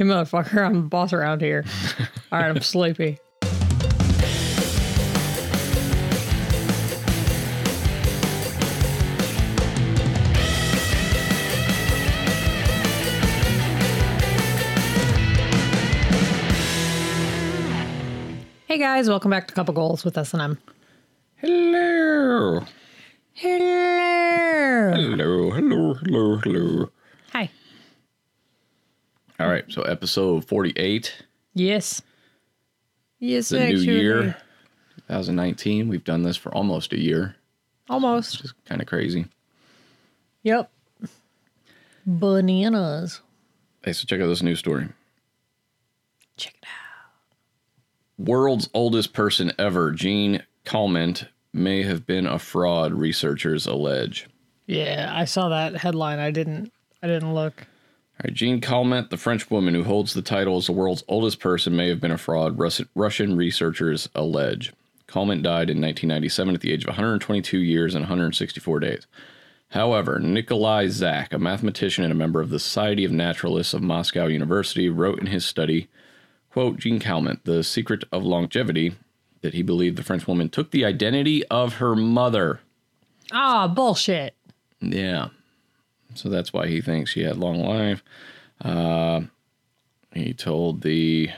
Hey, motherfucker, I'm the boss around here. All right, I'm sleepy. Hey guys, welcome back to Couple Goals with S&M. Hello. Hello. Hello, hello, hello, hello. Hi. All right, so episode 48, Yes. Yes, the new year, 2019. We've done this for almost a year. Almost. It's kind of crazy. Yep. Bananas. Hey, so check out this new story. Check it out. World's oldest person ever, Jeanne Calment, may have been a fraud, researchers allege. Yeah, I saw that headline. I didn't. I didn't look. Right, Jeanne Calment, the French woman who holds the title as the world's oldest person, may have been a fraud, Rus- Russian researchers allege. Calment died in 1997 at the age of 122 years and 164 days. However, Nikolai Zak, a mathematician and a member of the Society of Naturalists of Moscow University, wrote in his study, quote, Jeanne Calment, the secret of longevity, that he believed the French woman took the identity of her mother. Ah, bullshit. Yeah. So that's why he thinks she had long life. Uh, he told the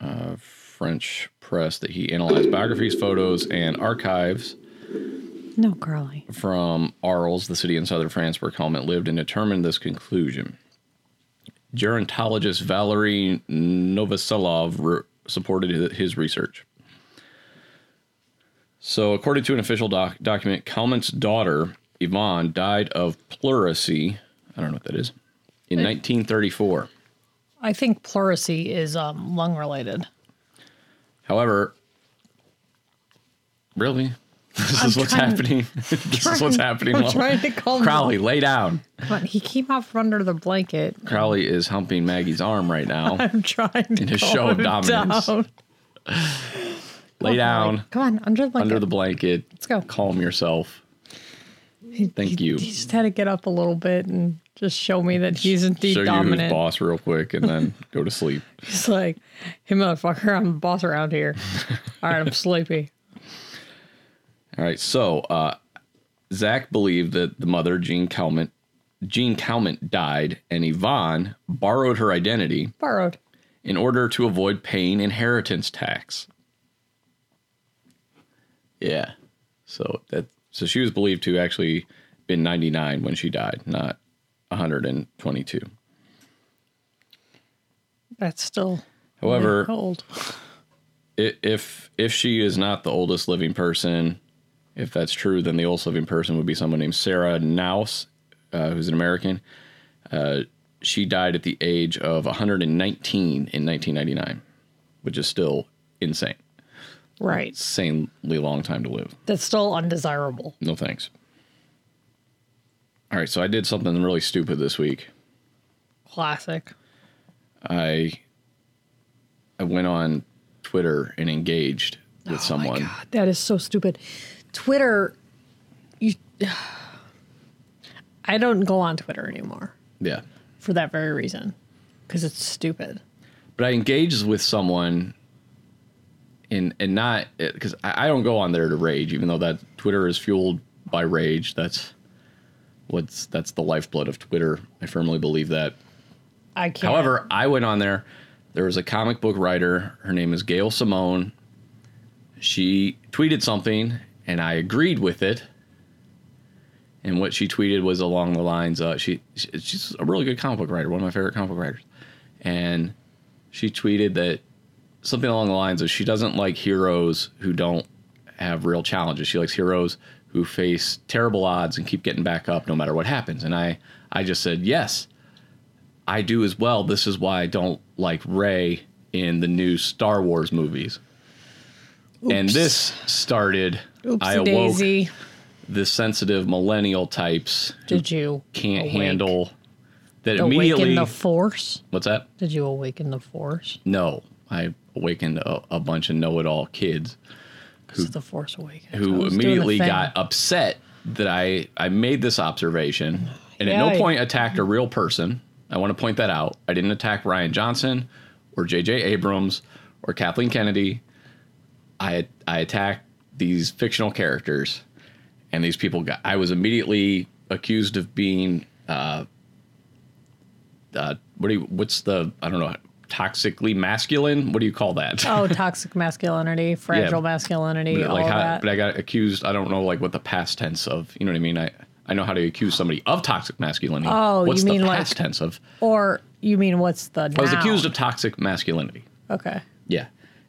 uh, French press that he analyzed biographies, photos, and archives No, Carly. from Arles, the city in southern France where Calment lived, and determined this conclusion. Gerontologist Valery Novoselov re- supported his research. So, according to an official doc- document, Calment's daughter, Yvonne, died of pleurisy. I don't know what that is. In 1934. I think pleurisy is um, lung related. However, really? This I'm is what's trying- happening. this is what's happening. I'm trying to calm Crowley, lay down. But he came out from under the blanket. Crowley is humping Maggie's arm right now. I'm trying to In his calm show of him dominance. down. Lay down come on, under the blanket. under the blanket. Let's go. Calm yourself. Thank he, you. He just had to get up a little bit and just show me that he's indeed Show you dominant. who's boss real quick and then go to sleep. He's like, hey, motherfucker, I'm the boss around here. All right, I'm sleepy. All right. So uh, Zak believed that the mother, Jeanne Calment, Jeanne Calment died, and Yvonne borrowed her identity Borrowed. in order to avoid paying inheritance tax. Yeah. So that so she was believed to actually been 99 when she died, not 122. That's still However, old. if if she is not the oldest living person, if that's true, then the oldest living person would be someone named Sarah Knauss, uh, who's an American. Uh, she died at the age of 119 in 1999, which is still insane. Right. Insanely long time to live. That's still undesirable. No thanks. All right, so I did something really stupid this week. Classic. I I went on Twitter and engaged with oh someone. God, that is so stupid. Twitter, you. I don't go on Twitter anymore Yeah. for that very reason, because it's stupid. but I engaged with someone in and not because I, I don't go on there to rage, even though that Twitter is fueled by rage. That's what's that's the lifeblood of Twitter. I firmly believe that. I can't. However, I went on there. There was a comic book writer. Her name is Gail Simone. She tweeted something, and I agreed with it. And what she tweeted was along the lines, uh, she she's a really good comic book writer, one of my favorite comic book writers. And she tweeted that something along the lines of she doesn't like heroes who don't have real challenges. She likes heroes who face terrible odds and keep getting back up no matter what happens. And I I just said yes. I do as well. This is why I don't like Rey in the new Star Wars movies. And this started. Oopsie I awoke daisy. the sensitive millennial types Did you can't awake- handle that immediately. awaken immediately. the force? what's that? Did you awaken the force? No, I awakened a, a bunch of know-it-all kids This is the force awakens. Who was doing the immediately got upset that I I made this observation and at Yeah, no I- point attacked a real person. I want to point that out. I didn't attack Rian Johnson or J.J. Abrams or Kathleen Kennedy. I I attacked these fictional characters, and these people got. I was immediately accused of being. Uh, uh, what do you? What's the? I don't know. Toxically masculine. What do you call that? Oh, toxic masculinity, fragile masculinity, But, all like how, that. but I got accused. I don't know like what the past tense of. You know what I mean? I I know how to accuse somebody of toxic masculinity. Oh, what's you mean the like- past tense of? or you mean what's the? I was accused of toxic masculinity. Okay. Yeah,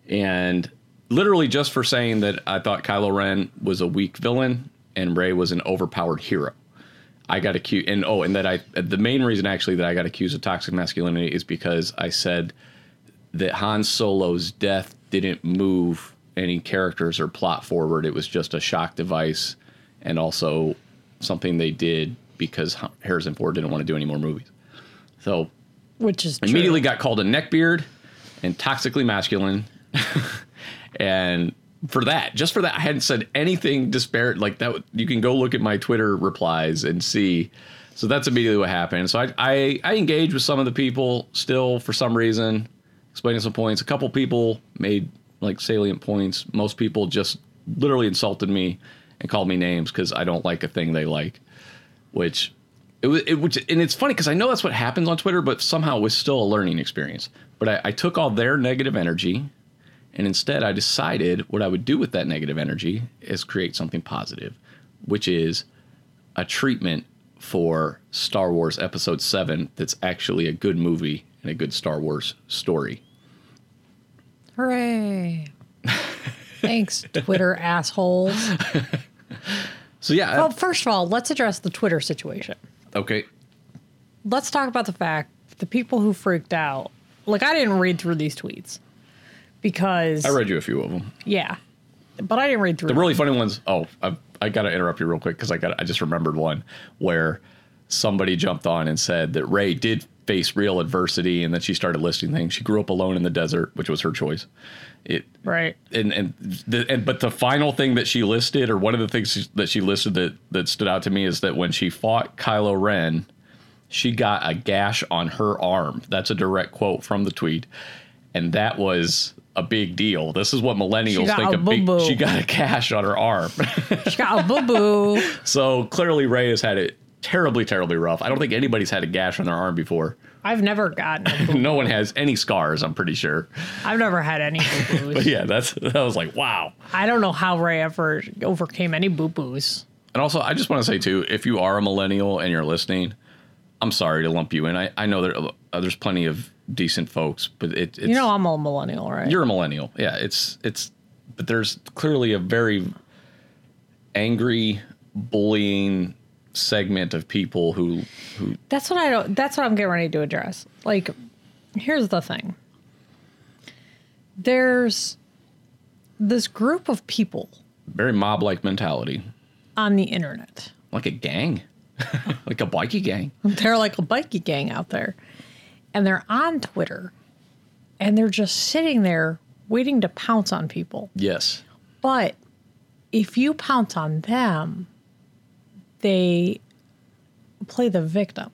and literally just for saying that I thought Kylo Ren was a weak villain and Rey was an overpowered hero. I got accused, and oh, and that I the main reason actually that I got accused of toxic masculinity is because I said that Han Solo's death didn't move any characters or plot forward. It was just a shock device, and also something they did because Harrison Ford didn't want to do any more movies. So Which is true. immediately got called a neckbeard and toxically masculine. and for that, just for that, I hadn't said anything disparate like that. You can go look at my Twitter replies and see. So that's immediately what happened. So I, I, I engaged with some of the people still for some reason, explaining some points. A couple people made like salient points. Most people just literally insulted me and called me names because I don't like a thing they like, which it was it which and it's funny because I know that's what happens on Twitter, but somehow it was still a learning experience. But I, I took all their negative energy, and instead I decided what I would do with that negative energy is create something positive, which is a treatment for Star Wars Episode Seven that's actually a good movie and a good Star Wars story. Hooray. Thanks, Twitter assholes. So yeah, Well, first of all, let's address the Twitter situation. okay, Let's talk about the fact the people who freaked out. Like, I didn't read through these tweets because, I read you a few of them. yeah, but I didn't read through. The them. really funny ones. Oh, I, I got to interrupt you real quick because I got I just remembered one where somebody jumped on and said that Rey did face real adversity and then she started listing things. She grew up alone in the desert, which was her choice. It right. and and the and but the final thing that she listed, or one of the things that she listed that that stood out to me is that when she fought Kylo Ren, she got a gash on her arm. That's a direct quote from the tweet, and that was a big deal. This is what millennials think a a big. boo-boo. She got a gash on her arm. She got a boo boo. so clearly, Rey has had it terribly, terribly rough. I don't think anybody's had a gash on their arm before. I've never gotten a. No one has any scars. I'm pretty sure. I've never had any boo But boos. yeah, that's that was like wow. I don't know how Rey ever overcame any boo boos. And also, I just want to say too, if you are a millennial and you're listening, I'm sorry to lump you in. I, I know there uh, there's plenty of decent folks, but it, it's You know, I'm a millennial, right? you're a millennial. Yeah, it's it's but there's clearly a very angry bullying segment of people who who That's what I don't. That's what I'm getting ready to address. Like, here's the thing. There's this group of people very mob like mentality, on the internet. like a gang, like a bikie gang. They're like a bikie gang out there, and they're on Twitter, and they're just sitting there waiting to pounce on people. Yes, But if you pounce on them, they play the victim.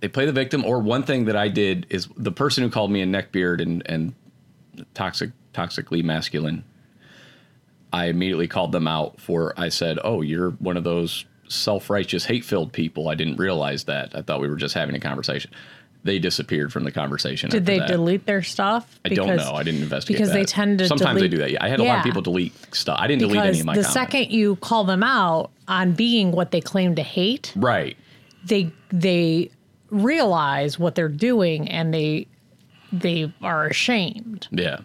they play the victim. Or one thing that I did is the person who called me a neckbeard and and toxic toxically masculine. I immediately called them out for. I said, "Oh, you're one of those self-righteous, hate-filled people." I didn't realize that. I thought we were just having a conversation. They disappeared from the conversation. Did they that. delete their stuff? I don't know. I didn't investigate because they tend to Sometimes they do that. Yeah, I had a lot of people delete stuff. I didn't delete any of my the comments. second you call them out on being what they claim to hate, right? they they realize what they're doing and they they are ashamed. Yeah,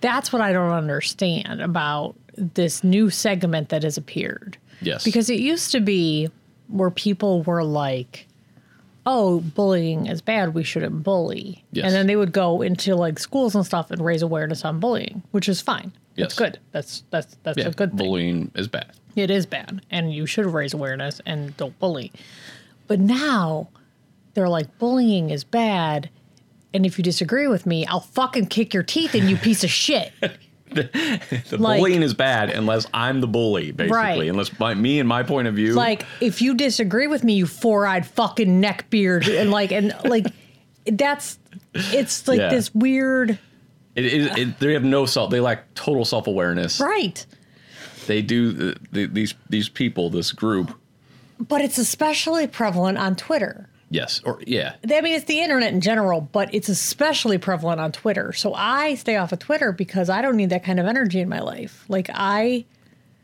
That's what I don't understand about this new segment that has appeared. yes, Because it used to be where people were like, oh, bullying is bad. We shouldn't bully. Yes. And then they would go into like schools and stuff and raise awareness on bullying, which is fine. That's Yes. good. That's that's that's yeah, a good thing. bullying is bad. It is bad, and you should raise awareness and don't bully. But now they're like bullying is bad, and if you disagree with me, I'll fucking kick your teeth in, you piece of shit. the Like- bullying is bad unless I'm the bully, basically. Right. Unless by me and my point of view. like if you disagree with me, you four-eyed fucking neckbeard, and like and like that's it's like Yeah. this weird it, it, it, they have no self. They lack total self awareness. right. They do the, the, these these people, this group. But it's especially prevalent on Twitter. Yes, or yeah, I mean, it's the internet in general, but it's especially prevalent on Twitter. So I stay off of Twitter because I don't need that kind of energy in my life. Like I,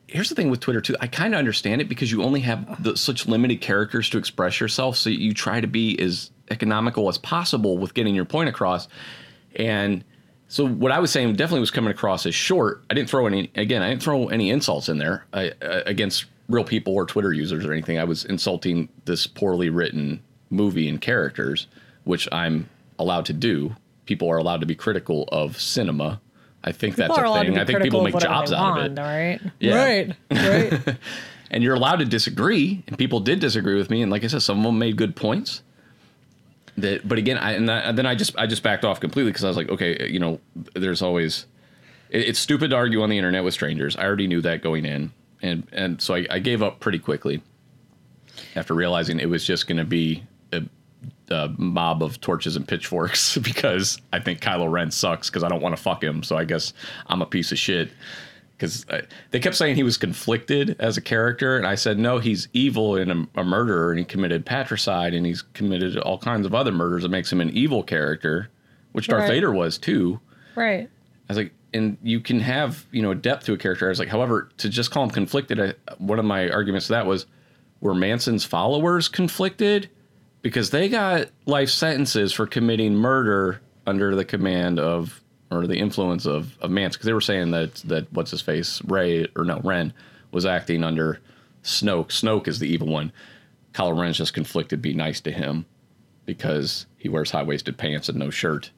here's the thing with Twitter too. I kind of understand it because you only have the, such limited characters to express yourself, so you try to be as economical as possible with getting your point across. And so what I was saying definitely was coming across as short. I didn't throw any again. I didn't throw any insults in there uh, against real people or Twitter users or anything. I was insulting this poorly written movie and characters, which I'm allowed to do. People are allowed to be critical of cinema. I think people that's a thing. I think people make jobs they out want, of it. All right, Yeah. right, right. and you're allowed to disagree and people did disagree with me and like i said some of them made good points that but again i and, I, and then i just i just backed off completely because i was like okay you know there's always it, it's stupid to argue on the internet with strangers i already knew that going in and and so i, I gave up pretty quickly after realizing it was just going to be a mob of torches and pitchforks because i think kylo ren sucks because i don't want to fuck him so i guess i'm a piece of shit because uh, they kept saying he was conflicted as a character, and I said no, he's evil and a, a murderer, and he committed patricide, and he's committed all kinds of other murders that makes him an evil character, which Darth Right. Vader was too. right. I was like, and you can have you know depth to a character. I was like, however, to just call him conflicted, I, one of my arguments to that was, were Manson's followers conflicted because they got life sentences for committing murder under the command of or the influence of of Manson because they were saying that that what's his face Rey or no Ren was acting under Snoke. Snoke is the evil one. Kylo Ren's just conflicted. Be nice to him because he wears high waisted pants and no shirt.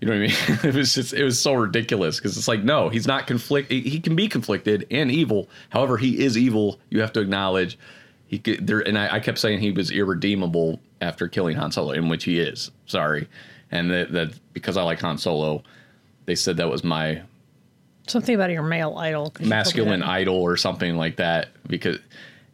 You know what I mean? it was just it was so ridiculous because it's like no, he's not conflict. He can be conflicted and evil. However, he is evil. You have to acknowledge he could there. And I, I kept saying he was irredeemable after killing Han Solo, in which he is. Sorry, and that that because I like Han Solo, they said that was my Something about your male idol. 'cause you told me masculine idol or something like that because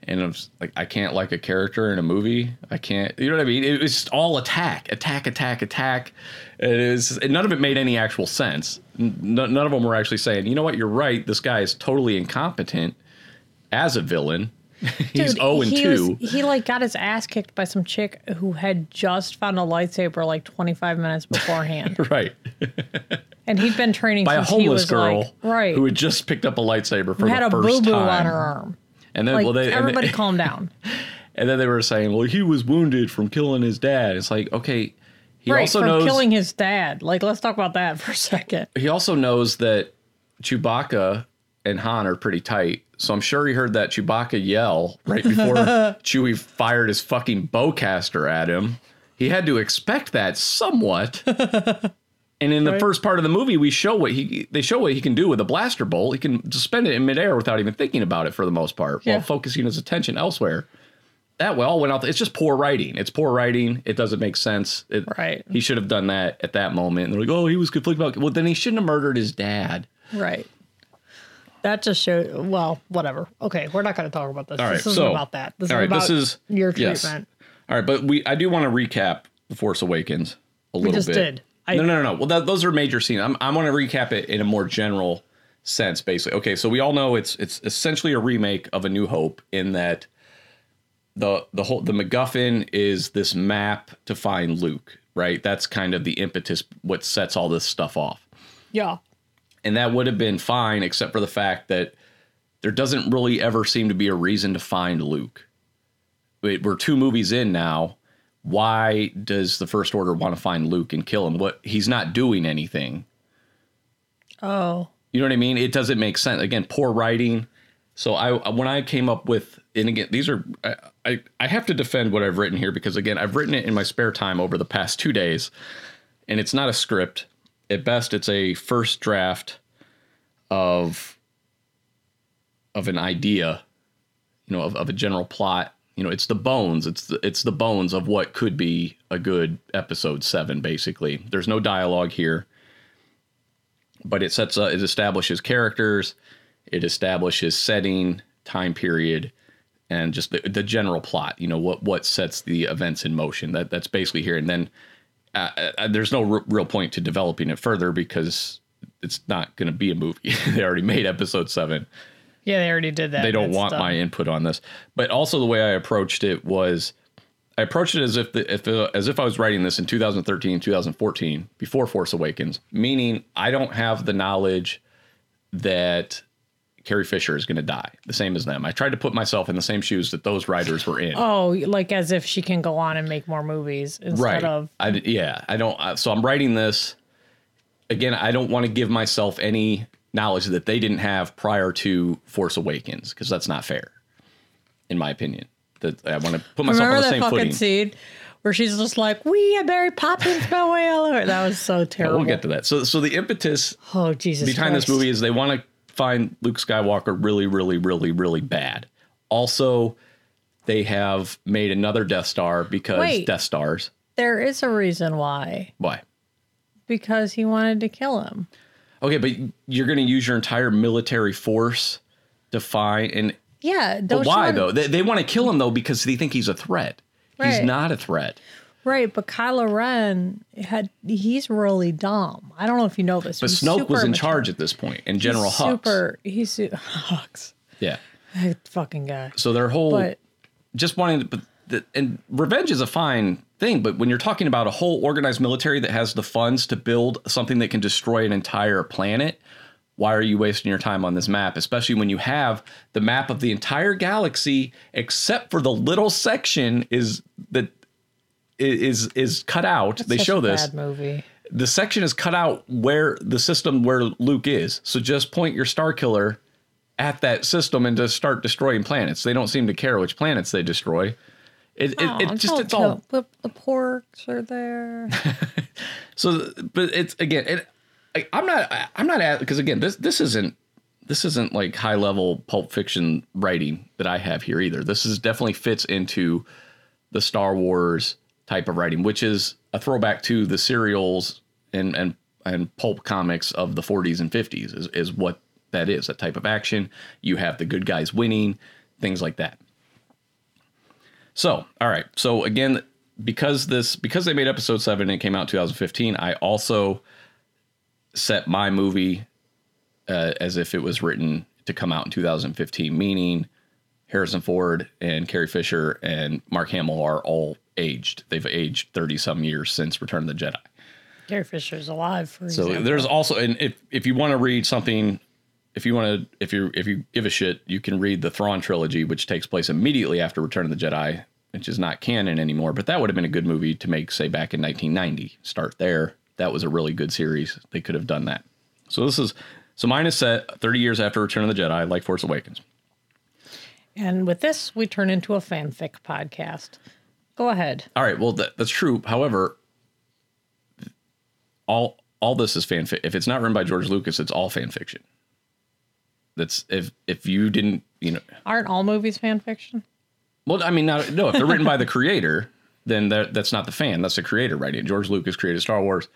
and I'm like I can't like a character in a movie. I can't you know what I mean? It was just all attack, attack, attack, attack. It is none of it made any actual sense. N- none of them were actually saying, "You know what? You're right. This guy is totally incompetent as a villain. He's Dude, 0 and he 2." Was, he like got his ass kicked by some chick who had just found a lightsaber like 25 minutes beforehand, right. and he'd been training By a homeless girl like, right, who had just picked up a lightsaber for who had the a first boo boo time. on her arm. And then Like well they and everybody, they- calm down. And then they were saying, well, he was wounded from killing his dad. It's like, okay, he right, also from knows killing his dad. Like, let's talk about that for a second. he also knows that Chewbacca and Han are pretty tight. So I'm sure he heard that Chewbacca yell right before Chewie fired his fucking bowcaster at him. He had to expect that somewhat. And in the Right. first part of the movie, we show what he they show what he can do with a blaster bolt. He can suspend it in midair without even thinking about it for the most part, Yeah. while focusing his attention elsewhere. That well went out. It's just poor writing. It's poor writing. It doesn't make sense. It, Right. He should have done that at that moment. And they're like, "Oh, he was conflicted about." Well, then he shouldn't have murdered his dad. Right. That just shows. Well, whatever. Okay, we're not going to talk about this. All right, this isn't so- about that. This all is about this is- your yes. treatment. All right, but we I do want to recap The Force Awakens a little just bit. did. I- no, no, no, no. Well, that, those are major scenes. I'm, I want to recap it in a more general sense, basically. Okay, so we all know it's it's essentially a remake of A New Hope in that the the whole the MacGuffin is this map to find Luke, right? That's kind of the impetus, what sets all this stuff off Yeah. And that would have been fine except for the fact that there doesn't really ever seem to be a reason to find Luke. We're two movies in now. Why does the First Order want to find Luke and kill him? What he's not doing anything. Oh. You know what I mean? It doesn't make sense. Again, poor writing. So I when I came up with and again these are I, I I have to defend what I've written here because again I've written it in my spare time over the past 2 days and it's not a script. At best it's a first draft of of an idea, you know, of, of a general plot. You know, it's the bones. It's the, it's the bones of what could be a good episode 7 basically. There's no dialogue here but it sets up, it establishes characters, it establishes setting, time period, and just the, the general plot. You know what what sets the events in motion. That that's basically here. And then uh, uh, there's no r- real point to developing it further because it's not going to be a movie. they already made episode seven. Yeah, they already did that. They don't That's want done. my input on this. But also the way I approached it was I approached it as if the, if uh, as if I was writing this in 2013, 2014, before Force Awakens, meaning I don't have the knowledge that Carrie Fisher is going to die, the same as them. I tried to put myself in the same shoes that those writers were in. Oh, like as if she can go on and make more movies instead right. of I, yeah, I don't. uh, So I'm writing this again. I don't want to give myself any knowledge that they didn't have prior to Force Awakens because that's not fair, in my opinion. That I want to put myself Remember on the that same fucking footing. scene where she's just like, "We have Mary Poppins my way all over." That was so terrible. We'll get to that. So, so the impetus oh Jesus! behind this movie is they want to find Luke Skywalker really, really, really, really bad. Also, they have made another Death Star because Wait. Death Stars. There is a reason why. Why? Because he wanted to kill him. Okay, but you're going to use your entire military force to find and Yeah. Don't you why wanna- though? They, they want to kill him though because they think he's a threat. He's not a threat. Right, but Kylo Ren had he's really dumb. I don't know if you know this. But He's Snoke was in immature. charge at this point, and He's General Hux. Super. He's su- Hux. Yeah. That fucking guy. So their whole But just wanting to, but the, and revenge is a fine thing, but when you're talking about a whole organized military that has the funds to build something that can destroy an entire planet, why are you wasting your time on this map? Especially when you have the map of the entire galaxy, except for the little section is that is is cut out. they such show a this. bad movie. the section is cut out where the system where Luke is. So just point your Star Killer at that system and just start destroying planets. They don't seem to care which planets they destroy. It, it, it just it's all But the porgs are there. so. But it's again. It, I, I'm not. I'm not at because again this this isn't this isn't like high level pulp fiction writing that I have here either. This is definitely fits into the Star Wars type of writing, which is a throwback to the serials and and and pulp comics of the 40s and 50s is, is what that is, that type of action. You have the good guys winning, things like that. So, all right. So again, because this because they made episode 7 and it came out in 2015, I also set my movie uh, as if it was written to come out in 2015, meaning Harrison Ford and Carrie Fisher and Mark Hamill are all aged. They've aged 30 some years since Return of the Jedi. Carrie Fisher's alive for So example. there's also, and if, if you want to read something, if you want to, if you if you give a shit, you can read the Thrawn trilogy, which takes place immediately after Return of the Jedi, which is not canon anymore. But that would have been a good movie to make, say, back in 1990. Start there. That was a really good series. They could have done that. So this is, so mine is set 30 years after Return of the Jedi, like Force Awakens. And with this, we turn into a fanfic podcast. Go ahead. All right. Well, that, that's true. However, all all this is fan fi- If it's not written by George Lucas, it's all fan fiction. That's if if you didn't, you know. Aren't all movies fan fiction? Well, I mean, not, no. If they're written by the creator, then that, that's not the fan. That's the creator writing. it. George Lucas created Star Wars,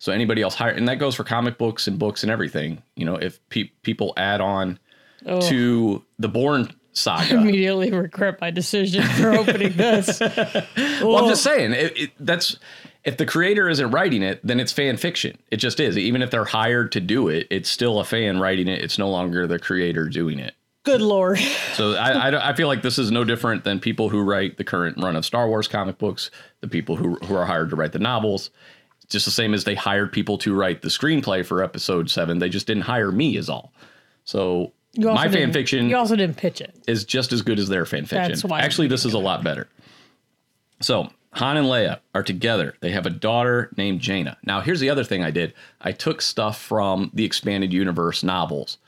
so anybody else hire, and that goes for comic books and books and everything. You know, if pe- people add on Oh, to the Bourne saga, immediately regret my decision for opening this. Well, I'm just saying it, it, that's if the creator isn't writing it, then it's fan fiction. It just is. Even if they're hired to do it, it's still a fan writing it. It's no longer the creator doing it. Good lord. So I, I, I feel like this is no different than people who write the current run of Star Wars comic books, the people who who are hired to write the novels. It's just the same as they hired people to write the screenplay for Episode Seven. They just didn't hire me, is all. So my fan fiction You also didn't pitch it. is just as good as their fan fiction. That's why Actually, this is a lot better. So Han and Leia are together. They have a daughter named Jaina. Now, here's the other thing I did. I took stuff from the expanded universe novels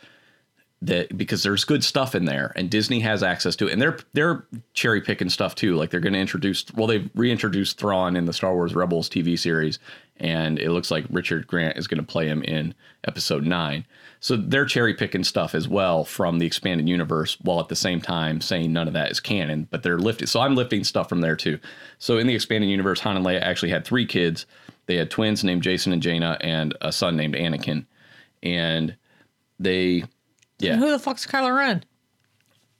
that because there's good stuff in there, and Disney has access to it, and they're they're cherry picking stuff too. Like they're going to introduce, well, they've reintroduced Thrawn in the Star Wars Rebels TV series, and it looks like Richard Grant is going to play him in Episode Nine. So they're cherry picking stuff as well from the expanded universe, while at the same time saying none of that is canon. But they're lifting, so I'm lifting stuff from there too. So in the expanded universe, Han and Leia actually had three kids. They had twins named Jacen and Jaina, and a son named Anakin and they, yeah, Who the fuck's Kylo Ren?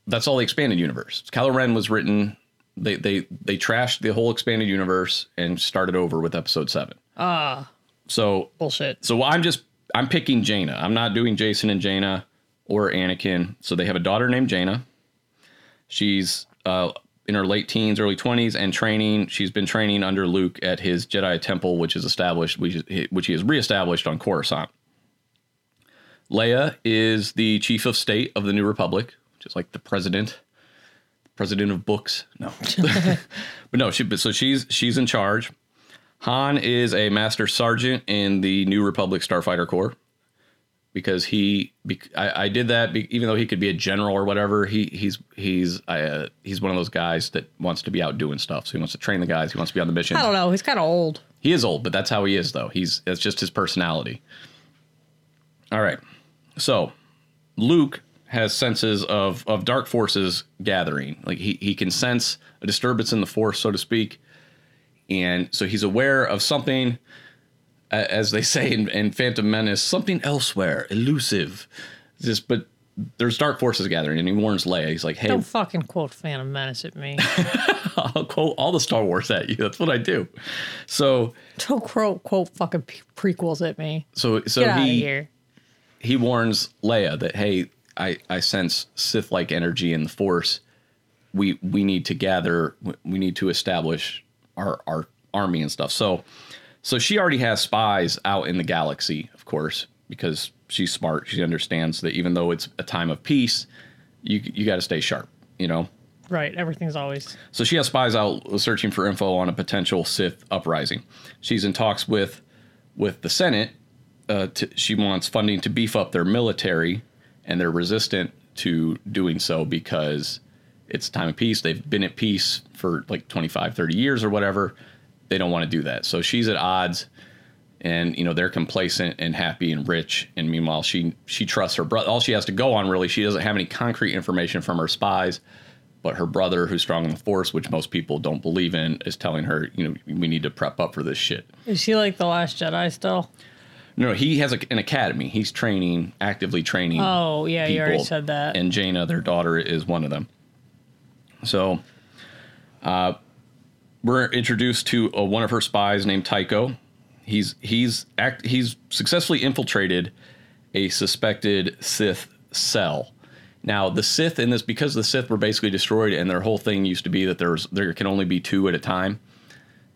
that's all the expanded universe. Kylo Ren was written. They they they trashed the whole expanded universe and started over with Episode Seven. Ah, So bullshit. so I'm just I'm picking Jaina. I'm not doing Jacen and Jaina or Anakin. So they have a daughter named Jaina. She's uh, in her late teens, early 20s, and training. She's been training under Luke at his Jedi temple, which is established, which, which he has reestablished on Coruscant. Leia is the chief of state of the New Republic, which is like the president, president of books. No, but no, she. But so she's she's in charge. Han is a master sergeant in the New Republic Starfighter Corps because he I, I did that be, even though he could be a general or whatever he he's he's uh, he's one of those guys that wants to be out doing stuff. So he wants to train the guys. He wants to be on the mission. I don't know. He's kind of old. he is old but that's how he is though. He's that's just his personality. All right. So Luke has senses of of dark forces gathering. Like he he can sense a disturbance in the force so to speak and so he's aware of something as they say in, in Phantom Menace, something elsewhere, elusive. Just, but there's dark forces gathering, and he warns Leia. He's like, "Hey, Don't fucking quote Phantom Menace at me. I'll quote all the Star Wars at you. That's what I do." So, Don't quote quote fucking prequels at me. so, so Get he he warns Leia that, "Hey, I I sense Sith-like energy in the Force. We we need to gather. We need to establish our our army and stuff." So, so she already has spies out in the galaxy, of course, because she's smart. She understands that even though it's a time of peace, you you got to stay sharp, you know. Right. Everything's always. So she has spies out searching for info on a potential Sith uprising. She's in talks with with the Senate. Uh, to, she wants funding to beef up their military, and they're resistant to doing so because it's a time of peace. They've been at peace for like 25, 30 years or whatever. They don't want to do that. So she's at odds, and you know they're complacent and happy and rich. And meanwhile, she she trusts her brother. All she has to go on really, she doesn't have any concrete information from her spies but her brother, who's strong in the force, which most people don't believe in, is telling her, you know, we need to prep up for this shit. Is he like the Last Jedi still? No, he has a, an academy. He's training, actively training. Oh yeah, you already said that. And Jaina, their daughter, is one of them. So, uh, we're introduced to uh, one of her spies named Tycho. He's he's act he's successfully infiltrated a suspected Sith cell. Now, the Sith in this, because the Sith were basically destroyed, and their whole thing used to be that there's there can only be two at a time.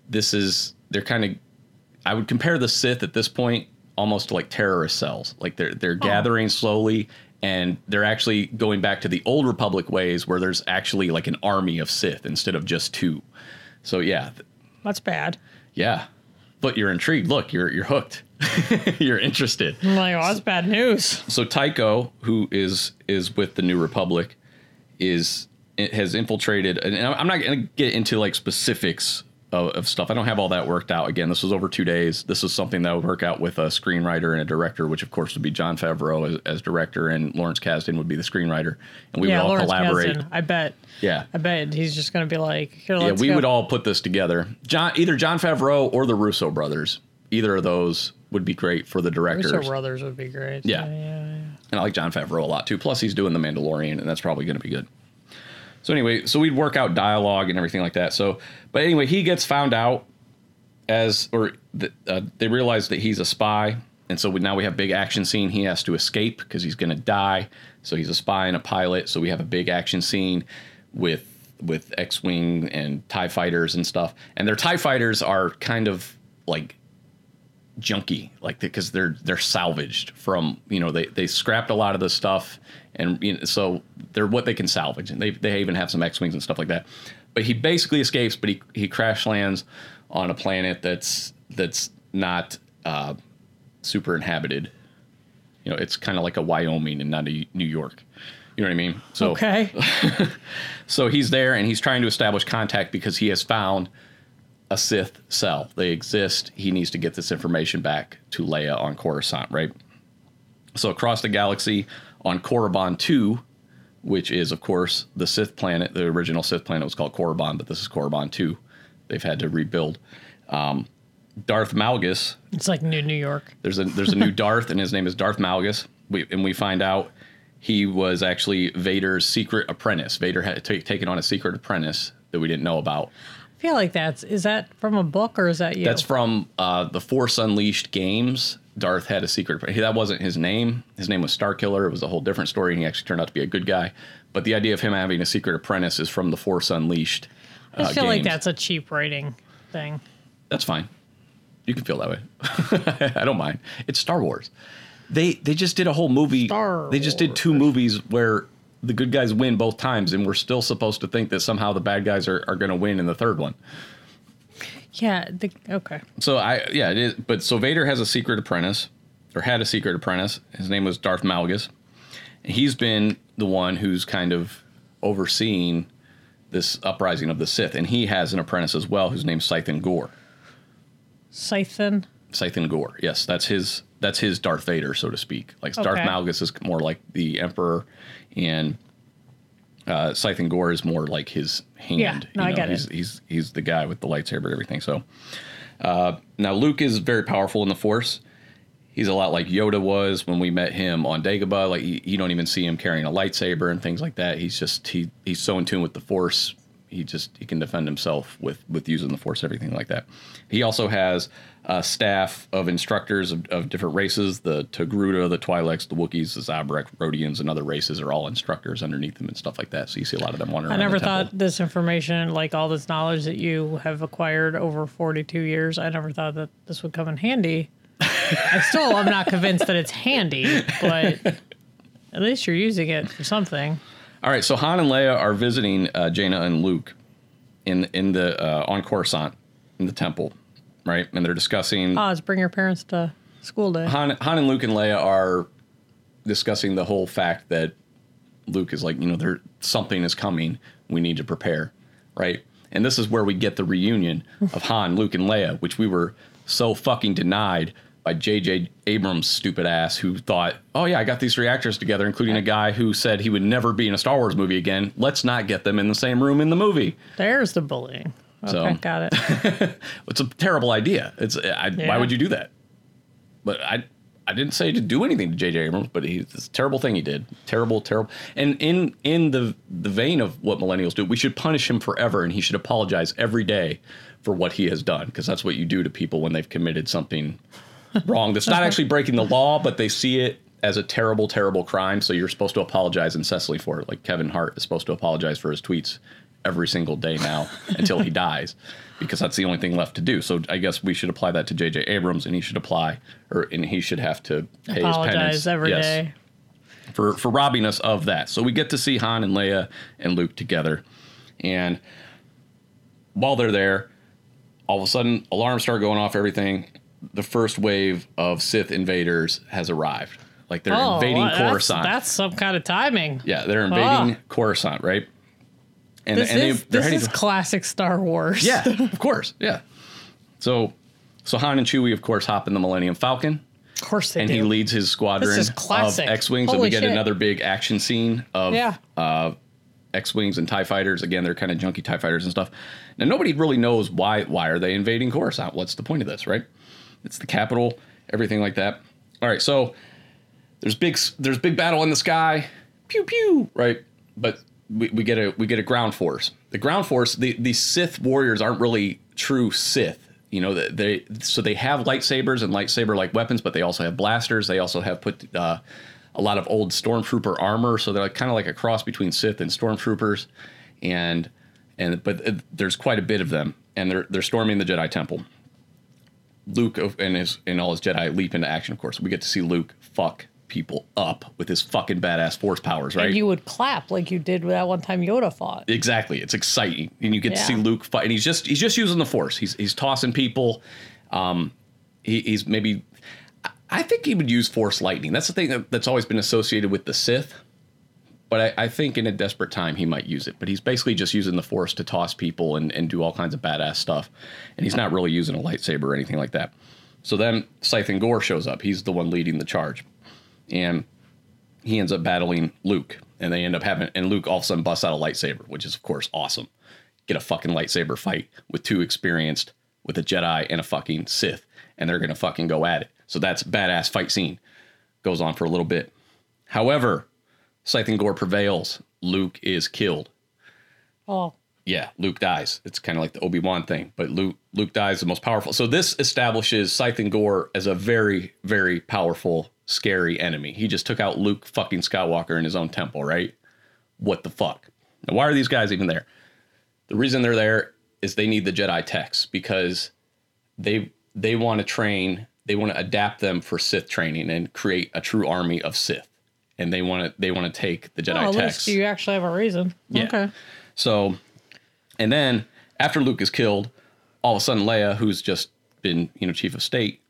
This is they're kind of. I would compare the Sith at this point almost to like terrorist cells. Like they're they're gathering slowly, and they're actually going back to the old Republic ways, where there's actually like an army of Sith instead of just two. So yeah, That's bad. yeah. But you're intrigued. Look, you're you're hooked. you're interested I'm like, oh, that's bad news. so Tycho, who is is with the New Republic, is has infiltrated, and I'm not going to get into like specifics of, of stuff. I don't have all that worked out. Again, this was over two days. This is something that would work out with a screenwriter and a director, which of course would be Jon Favreau as, as director, and Lawrence Kasdan would be the screenwriter, and we yeah, would all Lawrence collaborate. Kasdan. I bet. Yeah. I bet he's just gonna be like, Yeah, we go. would all put this together. Jon, either Jon Favreau or the Russo brothers. Either of those would be great for the directors. Russo brothers would be great. Yeah. yeah, yeah. And I like Jon Favreau a lot too. Plus, he's doing The Mandalorian, and that's probably going to be good. So anyway, so we'd work out dialogue and everything like that. So, but anyway, he gets found out as, or uh, they realize that he's a spy, and so we, now we have big action scene. He has to escape because he's going to die. So he's a spy and a pilot. So we have a big action scene with with X-wing and Tie fighters and stuff. And their Tie fighters are kind of like junky like because they're they're salvaged from you know they they scrapped a lot of the stuff and you know, so they're what they can salvage. And they they even have some x-wings and stuff like that. But he basically escapes but he he crash lands on a planet that's that's not uh super inhabited. You know it's kind of like a wyoming and not a new york. You know what i mean? So Okay. so he's there and he's trying to establish contact because he has found a Sith cell. They exist. He needs to get this information back to Leia on Coruscant, right? So across the galaxy on Korriban 2, which is, of course, the Sith planet. The original Sith planet was called Korriban, but this is Korriban 2. They've had to rebuild. Um, Darth Malgus. It's like New New York. There's a there's a new Darth, and his name is Darth Malgus. We, and we find out he was actually Vader's secret apprentice. Vader had ta- taken on a secret apprentice that we didn't know about. I feel like that's is that from a book or is that you? That's from uh, the Force Unleashed games. Darth had a secret. That wasn't his name. His name was Starkiller. It was a whole different story, and he actually turned out to be a good guy. But the idea of him having a secret apprentice is from the Force Unleashed. I uh, feel like that's a cheap writing thing. That's fine. You can feel that way. I don't mind. It's Star Wars. They they just did a whole movie. Star they just did two movies where the good guys win both times, and we're still supposed to think that somehow the bad guys are, are going to win in the third one. Yeah. The, okay. So I yeah it is. But so Vader has a secret apprentice, or had a secret apprentice. His name was Darth Malgus. He's been the one who's kind of overseeing this uprising of the Sith, and he has an apprentice as well, whose name's Scythen Gore. Scythen. Scythen Gore. Yes, that's his. That's his Darth Vader, so to speak. Like Darth Okay. Malgus is more like the Emperor, and uh, Scythen Gore is more like his hand. Yeah, no, I get he's, it. He's he's the guy with the lightsaber and everything. So uh, now Luke is very powerful in the Force. He's a lot like Yoda was when we met him on Dagobah. Like you, you don't even see him carrying a lightsaber and things like that. He's just he he's so in tune with the Force. He just he can defend himself with with using the Force, everything like that. He also has a staff of instructors of, of different races. The Togruta, the Twi'leks, the Wookiees, the Zabrak, Rodians, and other races are all instructors underneath them and stuff like that. So you see a lot of them wandering. I never the temple. thought this information, like all this knowledge that you have acquired over 42 years, I never thought that this would come in handy. I still I'm not convinced that it's handy, but at least you're using it for something. All right, so Han and Leia are visiting uh, Jaina and Luke in in the uh, on Coruscant in the temple, right? And they're discussing Oz, bring your parents to school day. Han, Han and Luke and Leia are discussing the whole fact that Luke is like, you know, there something is coming. We need to prepare, right? And this is where we get the reunion of Han, Luke, and Leia, which we were so fucking denied by J.J. Abrams' stupid ass, who thought, oh yeah, I got these three actors together, including a guy who said he would never be in a Star Wars movie again. Let's not get them in the same room in the movie. There's the bullying. Okay, So- got it. It's a terrible idea. It's I, why would you do that? But I I didn't say to do anything to J.J. Abrams, but he, it's a terrible thing he did. Terrible, terrible. And in in the the vein of what millennials do, we should punish him forever, and he should apologize every day for what he has done, because that's what you do to people when they've committed something wrong. That's not actually breaking the law, but they see it as a terrible, terrible crime. So you're supposed to apologize incessantly for it. Like Kevin Hart is supposed to apologize for his tweets every single day now until he dies, because that's the only thing left to do. So I guess we should apply that to J.J. Abrams, and he should apply, or and he should have to pay his penance Apologize every yes, day. for for robbing us of that. So we get to see Han and Leia and Luke together, and while they're there, all of a sudden alarms start going off. Everything, the first wave of Sith invaders has arrived. Like they're Oh, invading well, Coruscant. that's some kind of timing. yeah, they're invading Ah. Coruscant, right? And This and is they're this is to- classic Star Wars. yeah, of course, yeah. So, so Han and Chewie, of course, hop in the Millennium Falcon of course they and do. he leads his squadron This is of. X-wings, and we get shit. another big action scene of Yeah. uh, X-wings and Tie fighters. Again, they're kind of junky Tie fighters and stuff. Now, nobody really knows why. Why are they invading Coruscant? What's the point of this? Right? It's the capital, everything like that. All right, so there's big there's big battle in the sky, pew pew. Right, but we, we get a we get a ground force. The ground force, the the Sith warriors aren't really true Sith. You know, they, so they have lightsabers and lightsaber like weapons, but they also have blasters. They also have put uh, a lot of old stormtrooper armor, so they're like, kind of like a cross between Sith and stormtroopers. And and but uh, there's quite a bit of them, and they're they're storming the Jedi Temple. Luke and his and all his Jedi leap into action. Of course, we get to see Luke fuck people up with his fucking badass force powers, right? And you would clap like you did that one time Yoda fought. Exactly. It's exciting, and you get to see Luke fight. And he's just he's just using the Force. He's he's tossing people. Um, he, he's maybe. I- I think he would use Force lightning. That's the thing that, that's always been associated with the Sith. But I, I think in a desperate time he might use it. But he's basically just using the Force to toss people and, and do all kinds of badass stuff. And he's not really using a lightsaber or anything like that. So then Scythen Gore shows up. He's the one leading the charge. And he ends up battling Luke, and they end up having and Luke all of a sudden busts out a lightsaber, which is of course awesome. Get a fucking lightsaber fight with two experienced with a Jedi and a fucking Sith, and they're gonna fucking go at it. So that's badass fight scene. Goes on for a little bit. However, Scythen Gore prevails. Luke is killed. Oh, Yeah, Luke dies. It's kind of like the Obi Wan thing, but Luke Luke dies the most powerful. So this establishes Scythen Gore as a very very powerful, scary enemy. He just took out Luke fucking Skywalker in his own temple, right? What the fuck? Now, why are these guys even there? The reason they're there is they need the Jedi techs because they they want to train, they want to adapt them for Sith training and create a true army of Sith. And they want to they want to take the Jedi oh, techs. least you actually have a reason. Yeah. Okay. So, and then after Luke is killed, all of a sudden Leia, who's just been you know chief of state,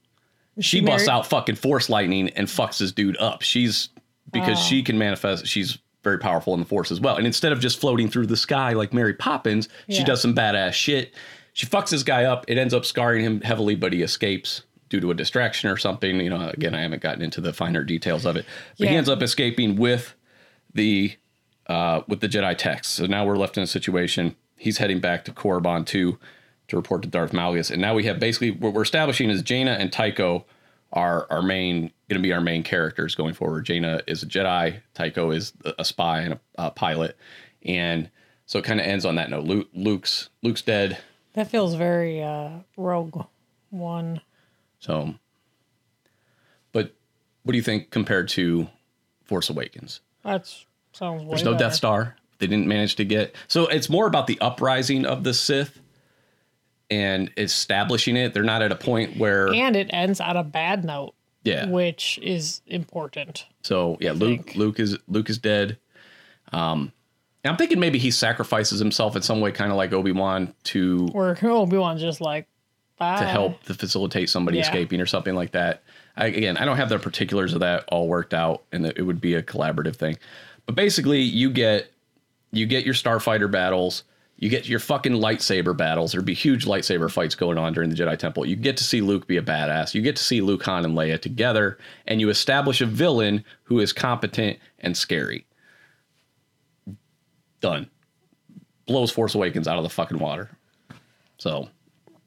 she, busts out fucking force lightning and fucks this dude up. She's because ah. she can manifest. She's very powerful in the force as well. And instead of just floating through the sky like Mary Poppins, she does some badass shit. She fucks this guy up. It ends up scarring him heavily, but he escapes due to a distraction or something. You know, again, I haven't gotten into the finer details of it, but he ends up escaping with the uh, with the Jedi text. So now we're left in a situation. He's heading back to Korriban 2 to report to Darth Malgus. And now we have basically what we're establishing is Jaina and Tycho are our main going to be our main characters going forward. Jaina is a Jedi, Tycho is a- a spy and a, a pilot. And so it kind of ends on that note. Luke, Luke's Luke's dead. That feels very uh, Rogue One. So but what do you think compared to Force Awakens? That's sounds way There's no better. Death Star. They didn't manage to get. So it's more about the uprising of the Sith and establishing it. They're not at a point where and it ends on a bad note, yeah. which is important. So yeah, Luke think. Luke is Luke is dead. Um I'm thinking maybe he sacrifices himself in some way, kind of like Obi Wan, to Or Obi Wan's just like, bye. to help to facilitate somebody Yeah. escaping or something like that. I, again, I don't have the particulars of that all worked out, and it would be a collaborative thing. But basically, you get you get your starfighter battles, you get your fucking lightsaber battles. There'd be huge lightsaber fights going on during the Jedi Temple. You get to see Luke be a badass. You get to see Luke, Han, and Leia together, and you establish a villain who is competent and scary. Done. Blows Force Awakens out of the fucking water. So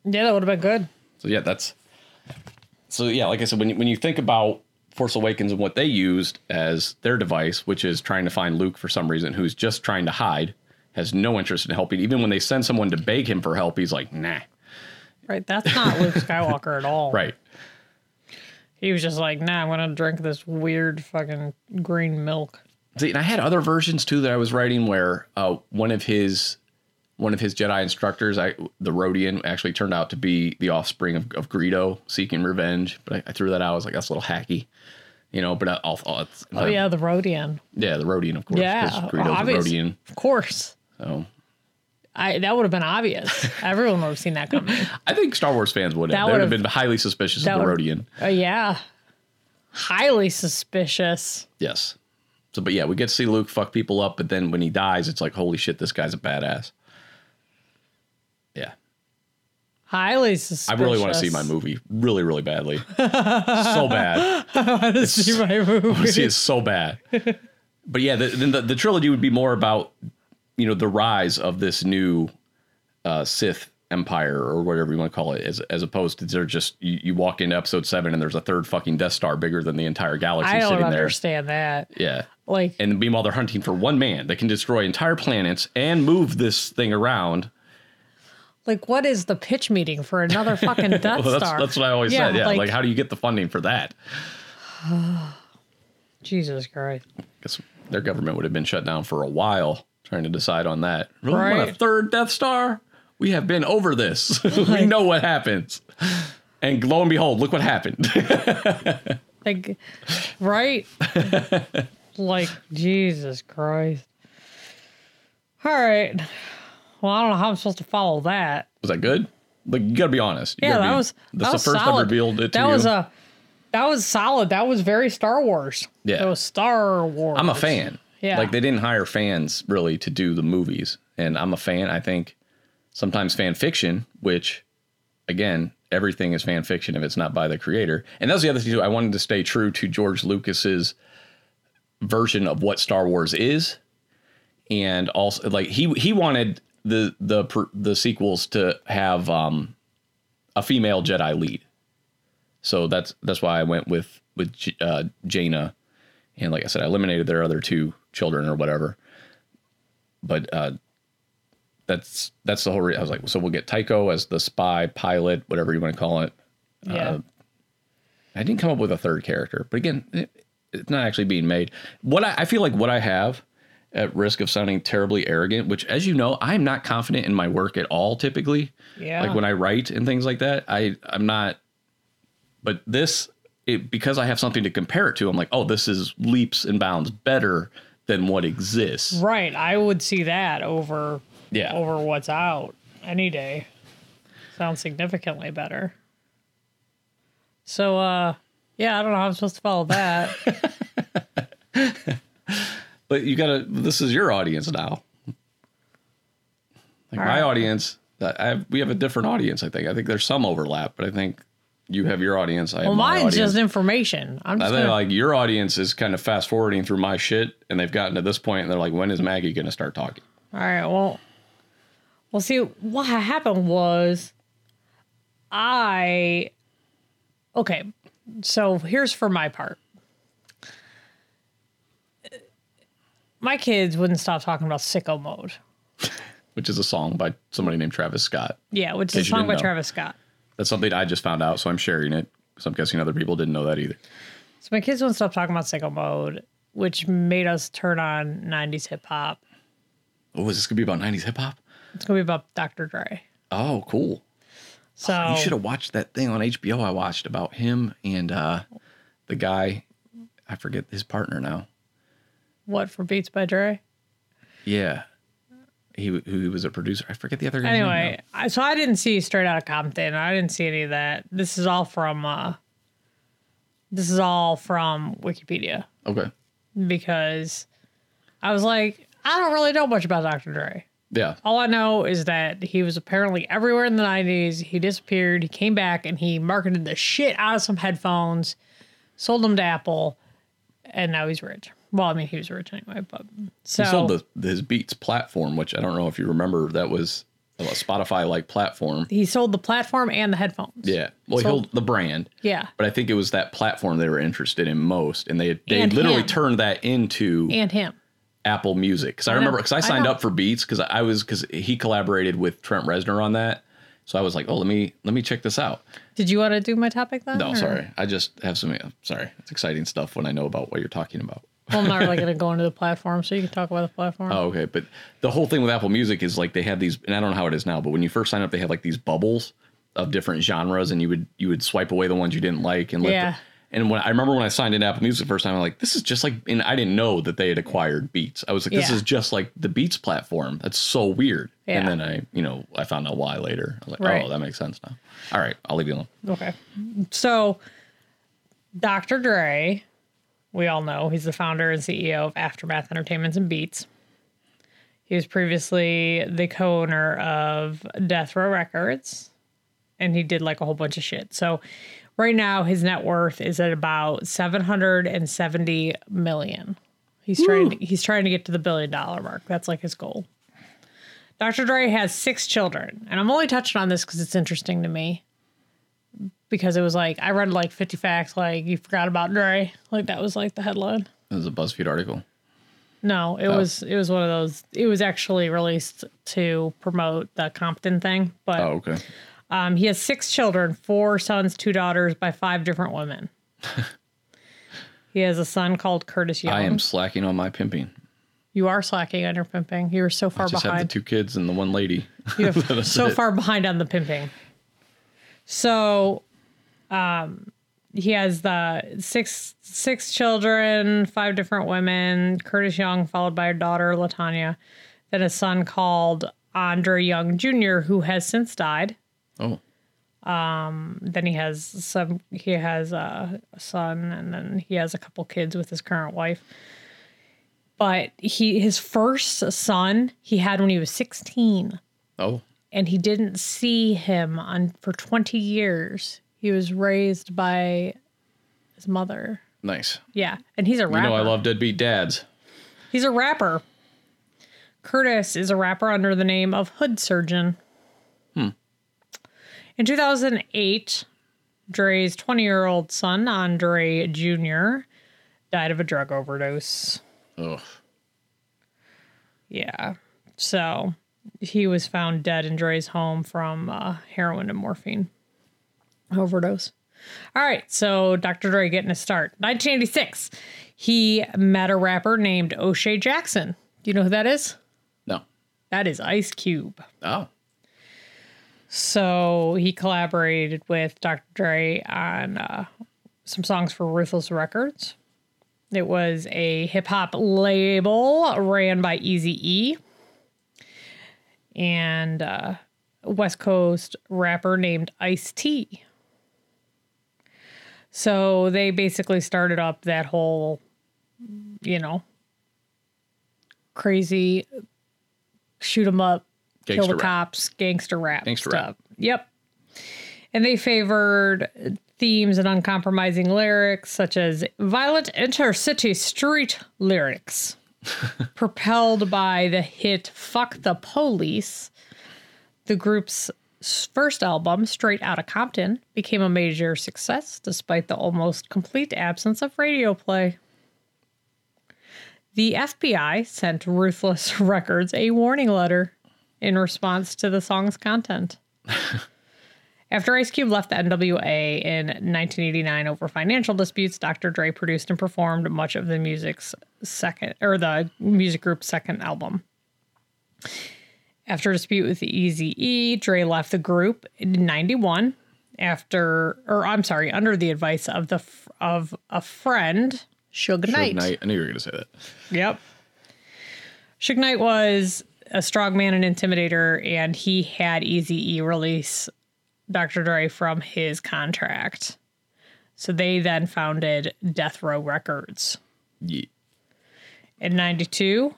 Yeah, that would have been good. so yeah, that's so yeah. Like I said, when you, when you think about Force Awakens and what they used as their device, which is trying to find Luke for some reason, who's just trying to hide, has no interest in helping. Even when they send someone to beg him for help, he's like, nah. Right. That's not Luke Skywalker at all. Right. He was just like, nah, I'm going to drink this weird fucking green milk. See, and I had other versions too that I was writing where uh, one of his one of his Jedi instructors, I the Rodian, actually turned out to be the offspring of, of Greedo seeking revenge. But I, I threw that out. I was like, that's a little hacky, you know. But I, I'll, I'll, Oh, yeah, the Rodian. yeah, the Rodian, of course. Yeah. Greedo's obvious. a Rodian. Of course. So I That would have been obvious. Everyone would have seen that coming. I think Star Wars fans would have. They would have been highly suspicious of the Rodian. Uh, yeah. Highly suspicious. Yes. So, but yeah, we get to see Luke fuck people up, but then when he dies, it's like, holy shit, this guy's a badass. Yeah. Highly suspicious. I really want to see my movie really, really badly. so bad. I want to see my movie. see it so bad. But yeah, the, then the, the trilogy would be more about, you know, the rise of this new uh, Sith empire or whatever you want to call it, as, as opposed to they're just, you, you walk into episode seven and there's a third fucking Death Star bigger than the entire galaxy sitting there. I don't sitting there. understand that. Yeah. Like, And meanwhile, they're hunting for one man that can destroy entire planets and move this thing around. Like what is the pitch meeting for another fucking Death Well, that's, Star? that's what I always Yeah, said. Yeah. like- Like, how do you get the funding for that? Jesus Christ. I guess their government would have been shut down for a while trying to decide on that. Really want a third Death Star? We have been over this. we know what happens. And lo and behold, look what happened. Like, right? like, Jesus Christ. All right. Well, I don't know how I'm supposed to follow that. was that good? Like you gotta be honest. You Yeah, that be- was That's that was the first solid. I revealed it to that you. was a that was solid. That was very Star Wars. Yeah. That was Star Wars. I'm a fan. Yeah. Like they didn't hire fans really to do the movies. And I'm a fan. I think sometimes fan fiction, which again, everything is fan fiction if it's not by the creator. And that's the other thing too. I wanted to stay true to George Lucas's version of what Star Wars is. And also like he he wanted the the the sequels to have um a female Jedi lead. So that's that's why I went with with uh, Jaina, and like I said, I eliminated their other two children or whatever. But uh, that's that's the whole. Re- I was like, so we'll get Tycho as the spy pilot, whatever you want to call it. Yeah. Uh, I didn't come up with a third character, but again, it, it's not actually being made. What I, I feel like what I have, at risk of sounding terribly arrogant, which, as you know, I'm not confident in my work at all. Typically, Yeah. like when I write and things like that, I I'm not. But this, it, because I have something to compare it to, I'm like, oh, this is leaps and bounds better than what exists. right. I would see that over Yeah. over what's out any day. Sounds significantly better. So uh yeah, I don't know how I'm supposed to follow that. But you gotta. This is your audience now. Like my right. audience, I have, we have a different audience. I think. I think there's some overlap, but I think you have your audience. I have well, my mine's audience. just information. I'm I think gonna, like your audience is kind of fast forwarding through my shit, and they've gotten to this point, and they're like, "When is Maggie going to start talking?" All right. Well, well. See, what happened was, I. Okay, so here's for my part. My kids wouldn't stop talking about sicko mode. Which is a song by somebody named Travis Scott. Yeah, which is a song by know. Travis Scott. That's something I just found out, so I'm sharing it because I'm guessing other people didn't know that either. So my kids wouldn't stop talking about sicko mode, which made us turn on '90s hip hop. Oh, is this gonna be about '90s hip hop? It's gonna be about Dr. Dre. Oh, cool. So You should have watched that thing on HBO I watched about him and uh, the guy. I forget his partner now. What for Beats by Dre? Yeah, he who he was a producer. I forget the other guy's Anyway, I, so I didn't see Straight Outta Compton. I didn't see any of that. This is all from uh this is all from Wikipedia. Okay. because I was like, I don't really know much about Dr. Dre. Yeah. All I know is that he was apparently everywhere in the 90s. He disappeared. He came back and he marketed the shit out of some headphones, sold them to Apple, and now he's rich. Well, I mean, he was rich anyway, but so He sold the, his Beats platform, which I don't know if you remember. That was a Spotify like platform. he sold the platform and the headphones. Yeah. Well, he Sold- the brand. Yeah. But I think it was that platform they were interested in most, and they they And literally him. turned that into And him. Apple Music. Because I, know. remember because I I signed know. up for Beats because I was because he collaborated with Trent Reznor on that, so I was like, oh, let me let me check this out. Did you want to do my topic then? No, or- sorry, I just have some. Sorry, it's exciting stuff when I know about what you're talking about. Well, I'm not really going to go into the platform, so you can talk about the platform. Oh, okay. But the whole thing with Apple Music is like they have these, and I don't know how it is now, but when you first sign up, they have like these bubbles of different genres, and you would you would swipe away the ones you didn't like, and let Yeah. the, and when I remember when I signed into Apple Music the first time, I'm like, this is just like, and I didn't know that they had acquired Beats. I was like, this Yeah. is just like the Beats platform. That's so weird. Yeah. And then I, you know, I found out why later. I was like, Right. oh, that makes sense now. All right, I'll leave you alone. Okay. So, Dr. Dre, we all know he's the founder and CEO of Aftermath Entertainments and Beats. He was previously the co owner of Death Row Records, and he did like a whole bunch of shit. So, right now, his net worth is at about 770 million. He's trying to, he's trying to get to the billion dollar mark. That's like his goal. Dr. Dre has six children, and I'm only touching on this because it's interesting to me because it was like I read like 50 facts like you forgot about Dre like that was like the headline. It was a BuzzFeed article. No, it was it was one of those. It was actually released to promote the Compton thing, but Oh, okay. um, he has six children, four sons, two daughters by five different women. he has a son called Curtis Young. I am slacking on my pimping. You are slacking on your pimping. You are so far I just have the behind. two kids and the one lady. You're so it. far behind on the pimping. So, um, he has the six six children, five different women. Curtis Young, followed by a daughter Latanya, then a son called Andre Young Jr., who has since died. Oh, Then he has some. He has a, a son, and then he has a couple kids with his current wife. But he his first son he had when he was sixteen oh, and he didn't see him on for 20 years. He was raised by his mother. nice. Yeah, and he's a You rapper. know I love deadbeat dads. He's a rapper. Curtis is a rapper under the name of Hood Surgeon. Hmm. In 2008, Dre's 20 year old son, Andre Jr., died of a drug overdose. Ugh. Yeah. So he was found dead in Dre's home from uh, heroin and morphine overdose. All right. So Dr. Dre getting a start. 1986, he met a rapper named O'Shea Jackson. Do you know who that is? No. That is Ice Cube. Oh. So he collaborated with Dr. Dre on uh, some songs for Ruthless Records. It was a hip hop label ran by Easy E and uh, a West Coast rapper named Ice T. So they basically started up that whole, you know, crazy shoot 'em up, kill the rap. cops, gangster rap Gangster stuff. rap. Yep. And they favored themes and uncompromising lyrics such as violent intercity street lyrics. Propelled by the hit Fuck the Police, the group's first album, Straight Outta Compton, became a major success despite the almost complete absence of radio play. The FBI sent Ruthless Records a warning letter in response to the song's content. After Ice Cube left the NWA in 1989 over financial disputes, Dr. Dre produced and performed much of the music's second or the music group's second album. After a dispute with Easy E, Dre left the group in 91 after or I'm sorry, under the advice of the of a friend, Suge Suge Knight. Knight. I knew you were going to say that. Yep. Suge Knight was a strong man and intimidator, and he had Easy E release Dr. Dre from his contract. So they then founded Death Row Records. Yeah. In 92,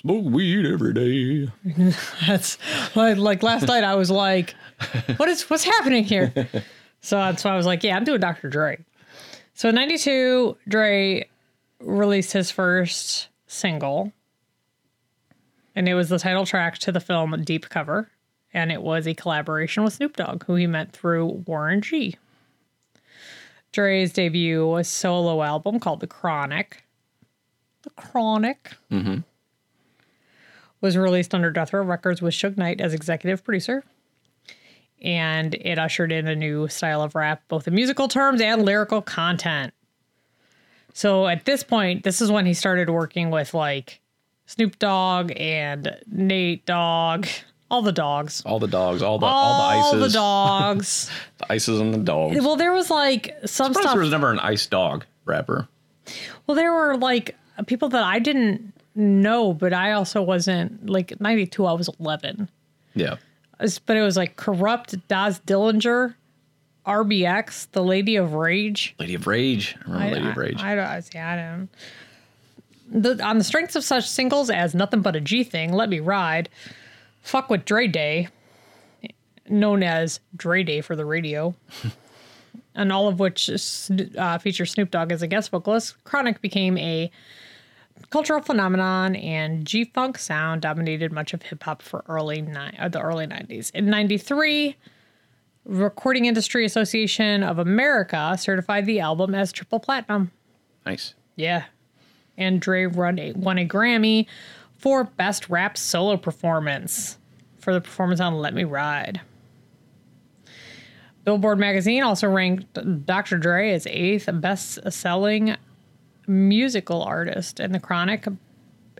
Smoke weed every day. that's like, like last night I was like, what is what's happening here? So that's why I was like, yeah, I'm doing Dr. Dre. So in 92, Dre released his first single. And it was the title track to the film Deep Cover. And it was a collaboration with Snoop Dogg, who he met through Warren G. Dre's debut was solo album called The Chronic. The Chronic mm-hmm. Was released under Death Row Records with Suge Knight as executive producer. And it ushered in a new style of rap, both in musical terms and lyrical content. So at this point, this is when he started working with like Snoop Dogg and Nate Dogg, all the dogs. All the dogs, all the All, all, the the ices, dogs. the ices and the dogs. well, there was like some stuff. there was never an ice dog rapper. Well, there were like people that I didn't know, but I also wasn't like 92, I was 11. Yeah. But it was like Kurupt, Daz Dillinger, RBX, The Lady of Rage. Lady of Rage. I remember Lady of Rage. I, I, don't- see, I don't. The, on the strengths of such singles as Nothing But a G Thing, Let Me Ride, Fuck with Dre Day, known as Dre Day for the radio, and all of which uh, feature Snoop Dogg as a guest vocalist, Chronic became a cultural phenomenon, and G Funk sound dominated much of hip hop for early ni- uh, the early '90s. In '93, Recording Industry Association of America certified the album as triple platinum. nice. Yeah. And Dre won a, won a Grammy for Best Rap Solo Performance for the performance on Let Me Ride. Billboard magazine also ranked Dr. Dre as eighth best selling musical artist and The Chronic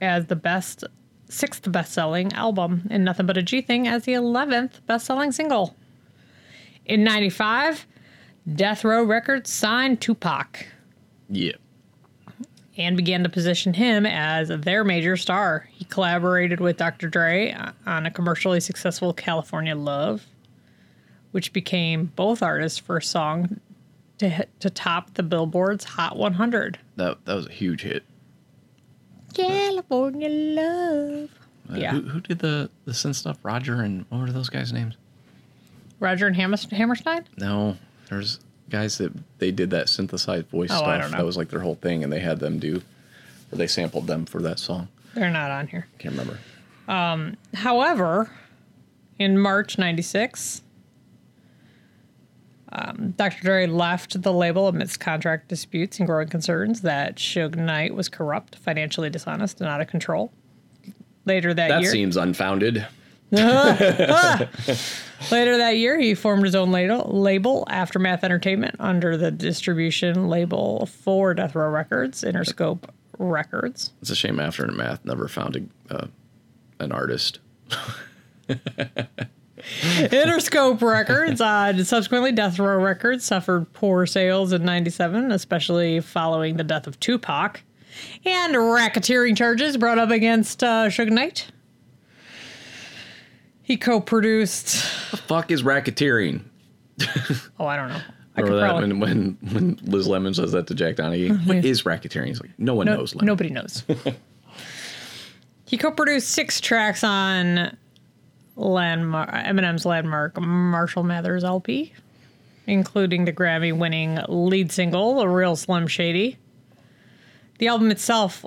as the best sixth best selling album and Nothing But a G Thing as the 11th best selling single. In 95, Death Row Records signed Tupac Yeah. and began to position him as their major star. He collaborated with Dr. Dre on a commercially successful California Love, which became both artists' first song to hit, to top the Billboard's Hot 100. That that was a huge hit. California Love. Uh, Yeah. Who, who did the the synth stuff? Roger and what were those guys' names? Roger and Hammers- Hammerstein? No, there's guys that they did that synthesized voice Oh, I stuff. don't know. That was like their whole thing, and they had them do, or they sampled them for that song. They're not on here. Can't remember. Um, However, in March 96, Dr. Dre left the label amidst contract disputes and growing concerns that Suge Knight was corrupt, financially dishonest, and out of control. Later that, That year, that seems unfounded. later that year, he formed his own label, label Aftermath Entertainment under the distribution label for Death Row Records, Interscope Records. It's a shame Aftermath never found a, uh, an artist. Interscope Records, uh, subsequently Death Row Records, suffered poor sales in 97, especially following the death of Tupac, and racketeering charges brought up against uh, Suge Knight. He co produced, The Fuck is racketeering? oh, I don't know. I Remember that probably, when, when when Liz Lemon says that to Jack Donaghy? What is racketeering? He's like, no one no, knows. Lemon. nobody knows. he co produced six tracks on landmark Eminem's landmark Marshall Mathers LP, including the Grammy winning lead single, A Real Slim Shady. The album itself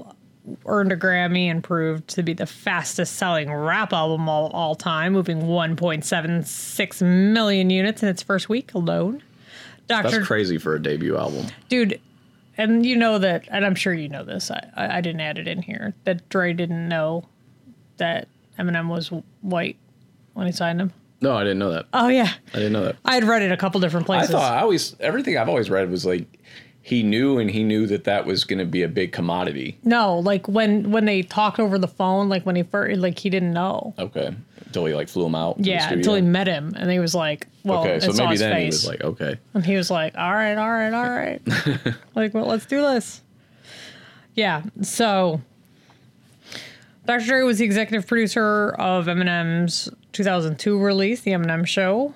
earned a Grammy and proved to be the fastest selling rap album of all time, moving 1.76 million units in its first week alone. That's crazy for a debut album. Dude, and you know that, and I'm sure you know this, I, I didn't add it in here, that Dre didn't know that Eminem was white when he signed him. No, I didn't know that. Oh, yeah. I didn't know that. I had read it a couple different places. I thought I always everything I've always read was like he knew and he knew that that was going to be a big commodity. no, like when when they talked over the phone, like when he first, like he didn't know. Okay, until he like flew him out. Yeah, until he met him, and he was like, "Well, Okay, it's so maybe his then face. he was like, okay, and he was like, "All right, all right, all right, like, well, let's do this." Yeah. So, Dr. Dre was the executive producer of Eminem's 2002 release, The Eminem Show.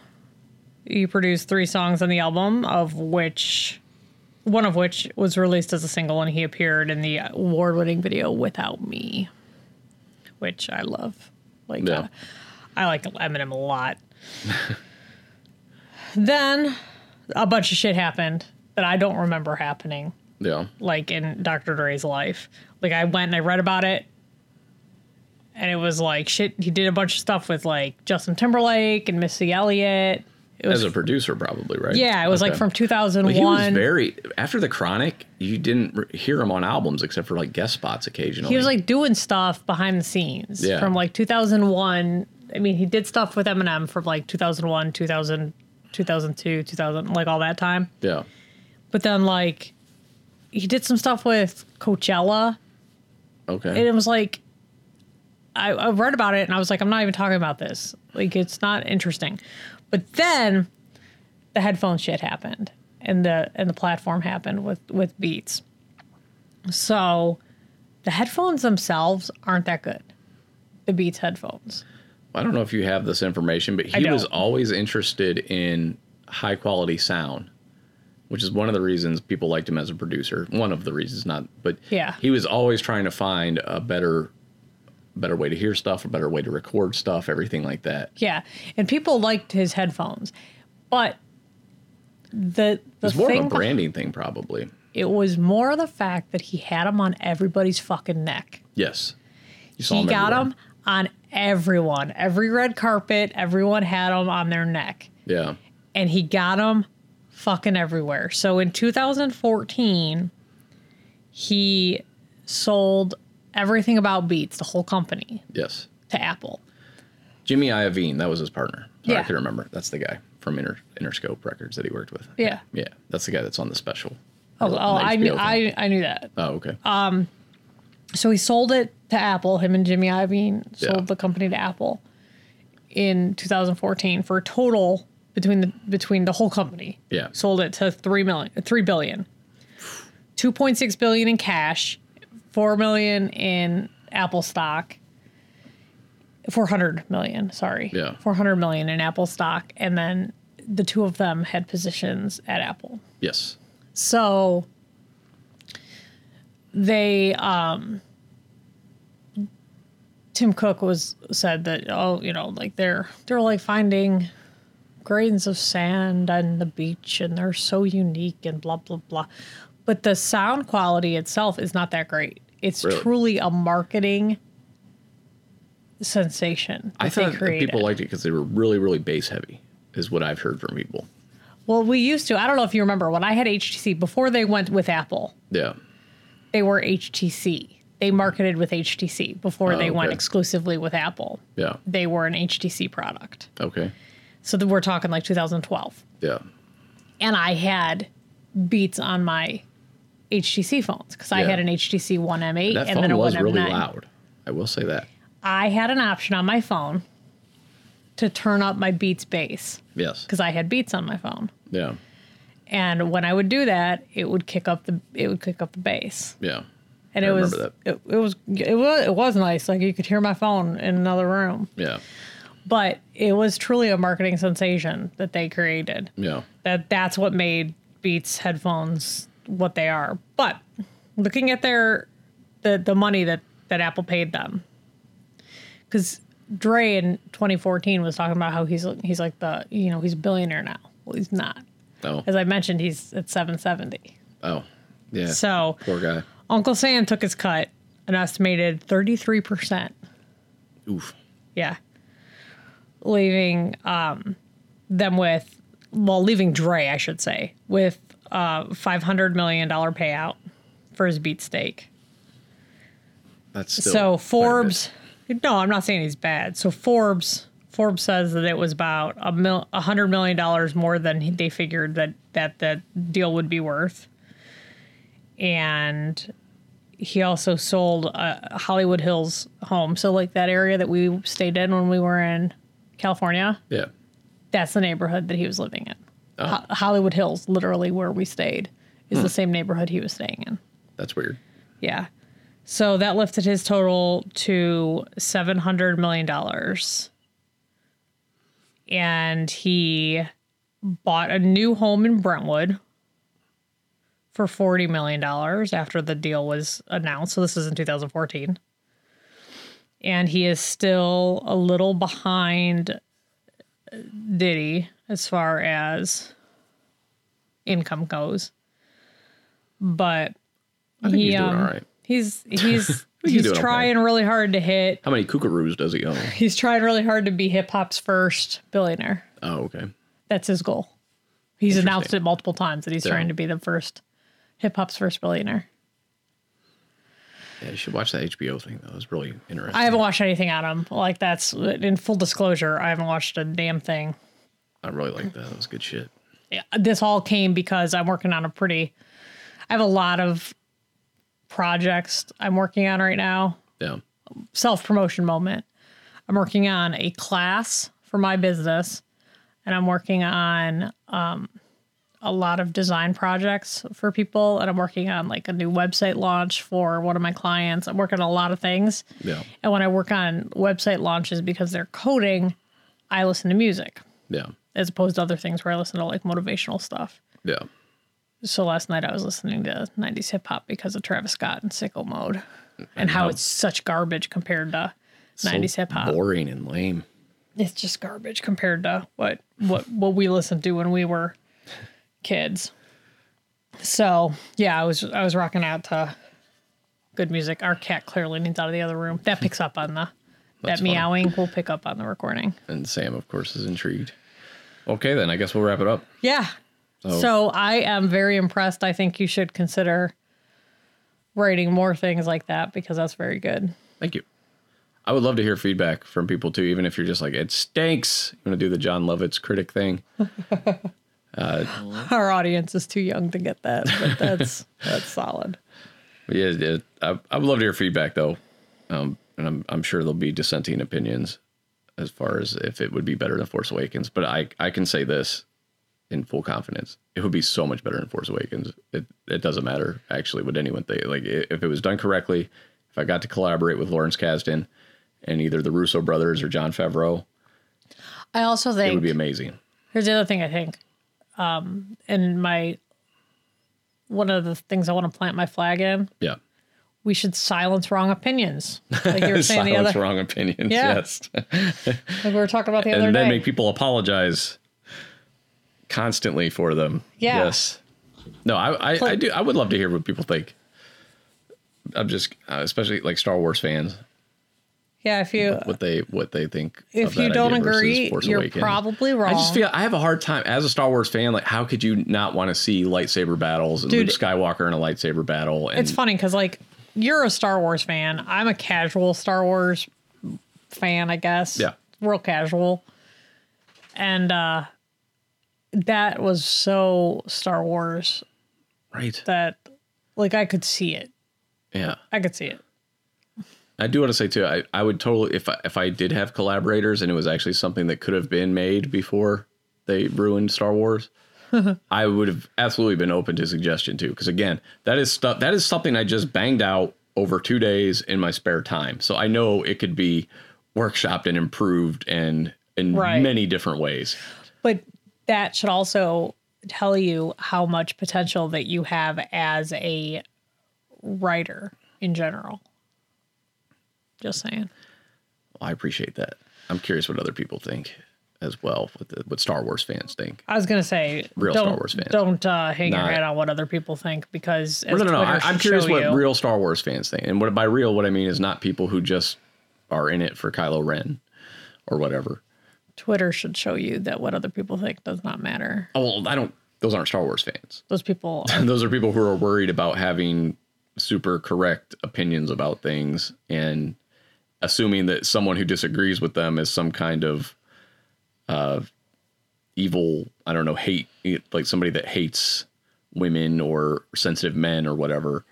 He produced three songs on the album, of which one of which was released as a single, and he appeared in the award-winning video "Without Me," which I love. Like, Yeah. uh, I like Eminem a lot. then a bunch of shit happened that I don't remember happening, yeah, like in Dr. Dre's life. Like I went and I read about it, and it was like shit. He did a bunch of stuff with like Justin Timberlake and Missy Elliott. It was as a producer, probably right. yeah, it was like from 2001. But he was very after the Chronic. You didn't re- hear him on albums except for like guest spots occasionally. he was like doing stuff behind the scenes Yeah. from like 2001. I mean, he did stuff with Eminem from like 2001, 2000, 2002, 2000, like all that time. yeah, But then like he did some stuff with Coachella, Okay. and okay, it was like I, I read about it and I was like, I'm not even talking about this. Like it's not interesting. But then the headphone shit happened and the and the platform happened with with Beats. So the headphones themselves aren't that good. The Beats headphones. I don't know if you have this information, but he was always interested in high quality sound, which is one of the reasons people liked him as a producer. One of the reasons, not, but Yeah. he was always trying to find a better, better way to hear stuff, a better way to record stuff, everything like that. Yeah. And people liked his headphones. But the the It's more thing of a branding thing, probably. it was more the fact that he had them on everybody's fucking neck. Yes, you saw He him got them on everyone, every red carpet. Everyone had them on their neck, Yeah, and he got them fucking everywhere. So in 2014, he sold everything about Beats, the whole company, yes. to Apple. Jimmy Iovine, that was his partner. Sorry, I can remember. That's the guy from Inter, Interscope Records that he worked with. Yeah. yeah, that's the guy that's on the special. Oh, oh I knew, thing. I, I knew that. Oh, okay. Um, So he sold it to Apple. Him and Jimmy Iovine sold Yeah. the company to Apple in 2014 for a total between the between the whole company. Yeah. sold it to three million, three billion, 2.6 billion in cash, four million in Apple stock. 400 million, sorry. Yeah. 400 million in Apple stock. And then the two of them had positions at Apple. yes. So they um Tim Cook was said that oh, you know, like they're they're like finding grains of sand on the beach and they're so unique and blah blah blah. But the sound quality itself is not that great. It's Really? truly a marketing sensation I thought people liked it because they were really, really bass heavy, is what I've heard from people. Well, we used to. I don't know if you remember when I had HTC before they went with Apple. Yeah. They were HTC. They marketed with HTC before Oh, they went exclusively with Apple. Yeah. They were an HTC product. Okay. So we're talking like 2012. Yeah. And I had Beats on my HTC phones because I had an HTC One M8 That and then a was 1M9. really loud. I will say that. I had an option on my phone to turn up my Beats bass Yes. because I had Beats on my phone. Yeah. And when I would do that, it would kick up the it would kick up the bass. Yeah. And I it was it, it was it was it was nice. Like you could hear my phone in another room. Yeah. But it was truly a marketing sensation that they created. Yeah. That that's what made Beats headphones what they are. But looking at their the the money that that Apple paid them. Cuz Dre in 2014 was talking about how he's he's like the, you know, he's a billionaire now. Well, he's not. Oh. As I mentioned, he's at 770. Oh. Yeah. So Poor guy. Uncle Sam took his cut, an estimated 33%. Oof. Yeah. Leaving um, them with, well, leaving Dre, I should say, with Uh, a $500 million payout for his beat stake. That's still so quite a bit. Forbes, no, I'm not saying he's bad. So Forbes, Forbes says that it was about a mil, a hundred million dollars more than they figured that that that deal would be worth. And he also sold a Hollywood Hills home. So like that area that we stayed in when we were in California, Yeah. that's the neighborhood that he was living in. Oh. Ho- Hollywood Hills, literally where we stayed, is the hmm. same neighborhood he was staying in. That's weird. Yeah. So that lifted his total to $700 million. And he bought a new home in Brentwood for $40 million after the deal was announced. So this is in 2014. And he is still a little behind uh, Diddy as far as income goes. But I think he, he's doing um, all right. He's he's he's doing okay. trying really hard to hit. How many kookaroos does he own? He's trying really hard to be hip hop's first billionaire. Oh, okay. That's his goal. He's announced it multiple times that he's Yeah. trying to be the first hip hop's first billionaire. Yeah, you should watch that HBO thing though. It's really interesting. I haven't watched anything on him. Like that's in full disclosure, I haven't watched a damn thing. I really like that. That was good shit. Yeah, this all came because I'm working on a pretty. I have a lot of projects I'm working on right now. Yeah. self promotion moment. I'm working on a class for my business, and I'm working on um, a lot of design projects for people, and I'm working on like a new website launch for one of my clients. I'm working on a lot of things, Yeah. and when I work on website launches because they're coding, I listen to music Yeah. As opposed to other things where I listen to like motivational stuff. Yeah. So last night I was listening to 90s hip hop because of Travis Scott and Sicko Mode mm, and how how- it's such garbage compared to 90s hip hop. Boring and lame. It's just garbage compared to what what what we listened to when we were kids. So, yeah, I was I was rocking out to good music. Our cat clearly needs out of the other room. That picks up on the That's that meowing will pick up on the recording. And Sam, of course, is intrigued. Okay, then I guess we'll wrap it up. Yeah. So- So I am very impressed. I think you should consider writing more things like that because that's very good. Thank you. I would love to hear feedback from people too, even if you're just like, it stinks. You want to do the Jon Lovitz critic thing? Our audience is too young to get that, but that's that's solid. Yeah, yeah, I, I would love to hear feedback though. Um, and I'm, I'm sure there'll be dissenting opinions as far as if it would be better than Force Awakens. But I, I can say this in full confidence. It would be so much better than Force Awakens. It, it doesn't matter actually what anyone think. Like if it was done correctly, if I got to collaborate with Lawrence Kasdan and either the Russo brothers or Jon Favreau, I also think it would be amazing. here's the other thing I think. Um, and my one of the things I want to plant my flag in, Yeah. We should silence wrong opinions. Like you were saying the Silence other wrong opinions. Yeah. Yes. like we were talking about the other and then make people apologize constantly for them. Yeah. Yes. No, I, I, I do. I would love to hear what people think. I'm just, uh, especially like Star Wars fans. Yeah, if you what they what they think. if you don't agree, you're probably wrong. I just feel I have a hard time as a Star Wars fan. Like, how could you not want to see lightsaber battles and Dude, Luke Skywalker in a lightsaber battle? And it's funny because like you're a Star Wars fan. I'm a casual Star Wars fan, I guess. Yeah. Real casual. And uh that was so Star Wars right? that like I could see it. Yeah. I could see it. I do want to say too. I, I would totally if I, if I did have collaborators and it was actually something that could have been made before they ruined Star Wars, I would have absolutely been open to suggestion too. Because again, that is stuff that is something I just banged out over two days in my spare time. So I know it could be workshopped and improved and in Right. many different ways. But that should also tell you how much potential that you have as a writer in general. Just saying. I appreciate that. I'm curious what other people think as well. What the, what Star Wars fans think. I was gonna say, Real don't, Star Wars fans. Don't uh, hang Not- your head on what other people think because No, no, no. I, I'm curious what you- real Star Wars fans think, and what by real, what I mean is not people who just are in it for Kylo Ren or whatever. Twitter should show you that what other people think does not matter. Oh, well, I don't. Those aren't Star Wars fans. Those people, are, those are people who are worried about having super correct opinions about things and assuming that someone who disagrees with them is some kind of uh, evil. I don't know, hate like somebody that hates women or sensitive men or whatever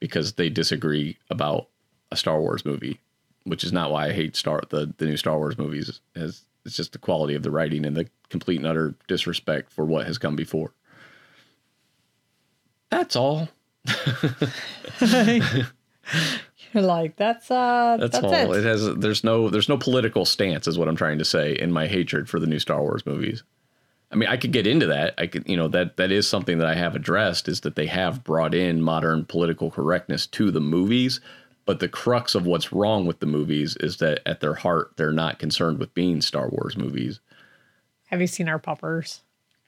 because they disagree about a Star Wars movie, which is not why I hate Star the the new Star Wars movies. As it's just the quality of the writing and the complete and utter disrespect for what has come before. That's all. like, that's uh, That's, that's, all. it. It. has there's no there's no political stance is what I'm trying to say in my hatred for the new Star Wars movies. I mean, I could get into that. I could, you know, that that is something that I have addressed is that they have brought in modern political correctness to the movies, but the crux of what's wrong with the movies is that at their heart they're not concerned with being Star Wars movies. Have you seen our puppers?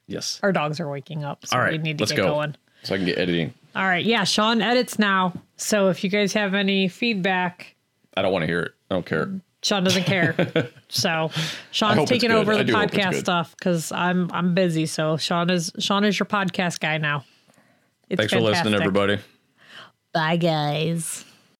Yes. Our dogs are waking up, so All right, we need to let's get go. going. So I can get editing. All right, yeah, Sean edits now. So if you guys have any feedback, I don't want to hear it. I don't care. Sean doesn't care. so Sean's taking over the do hope it's podcast stuff because I'm I'm busy. So Sean is Sean is your podcast guy now. It's Thanks for listening, everybody. Bye guys.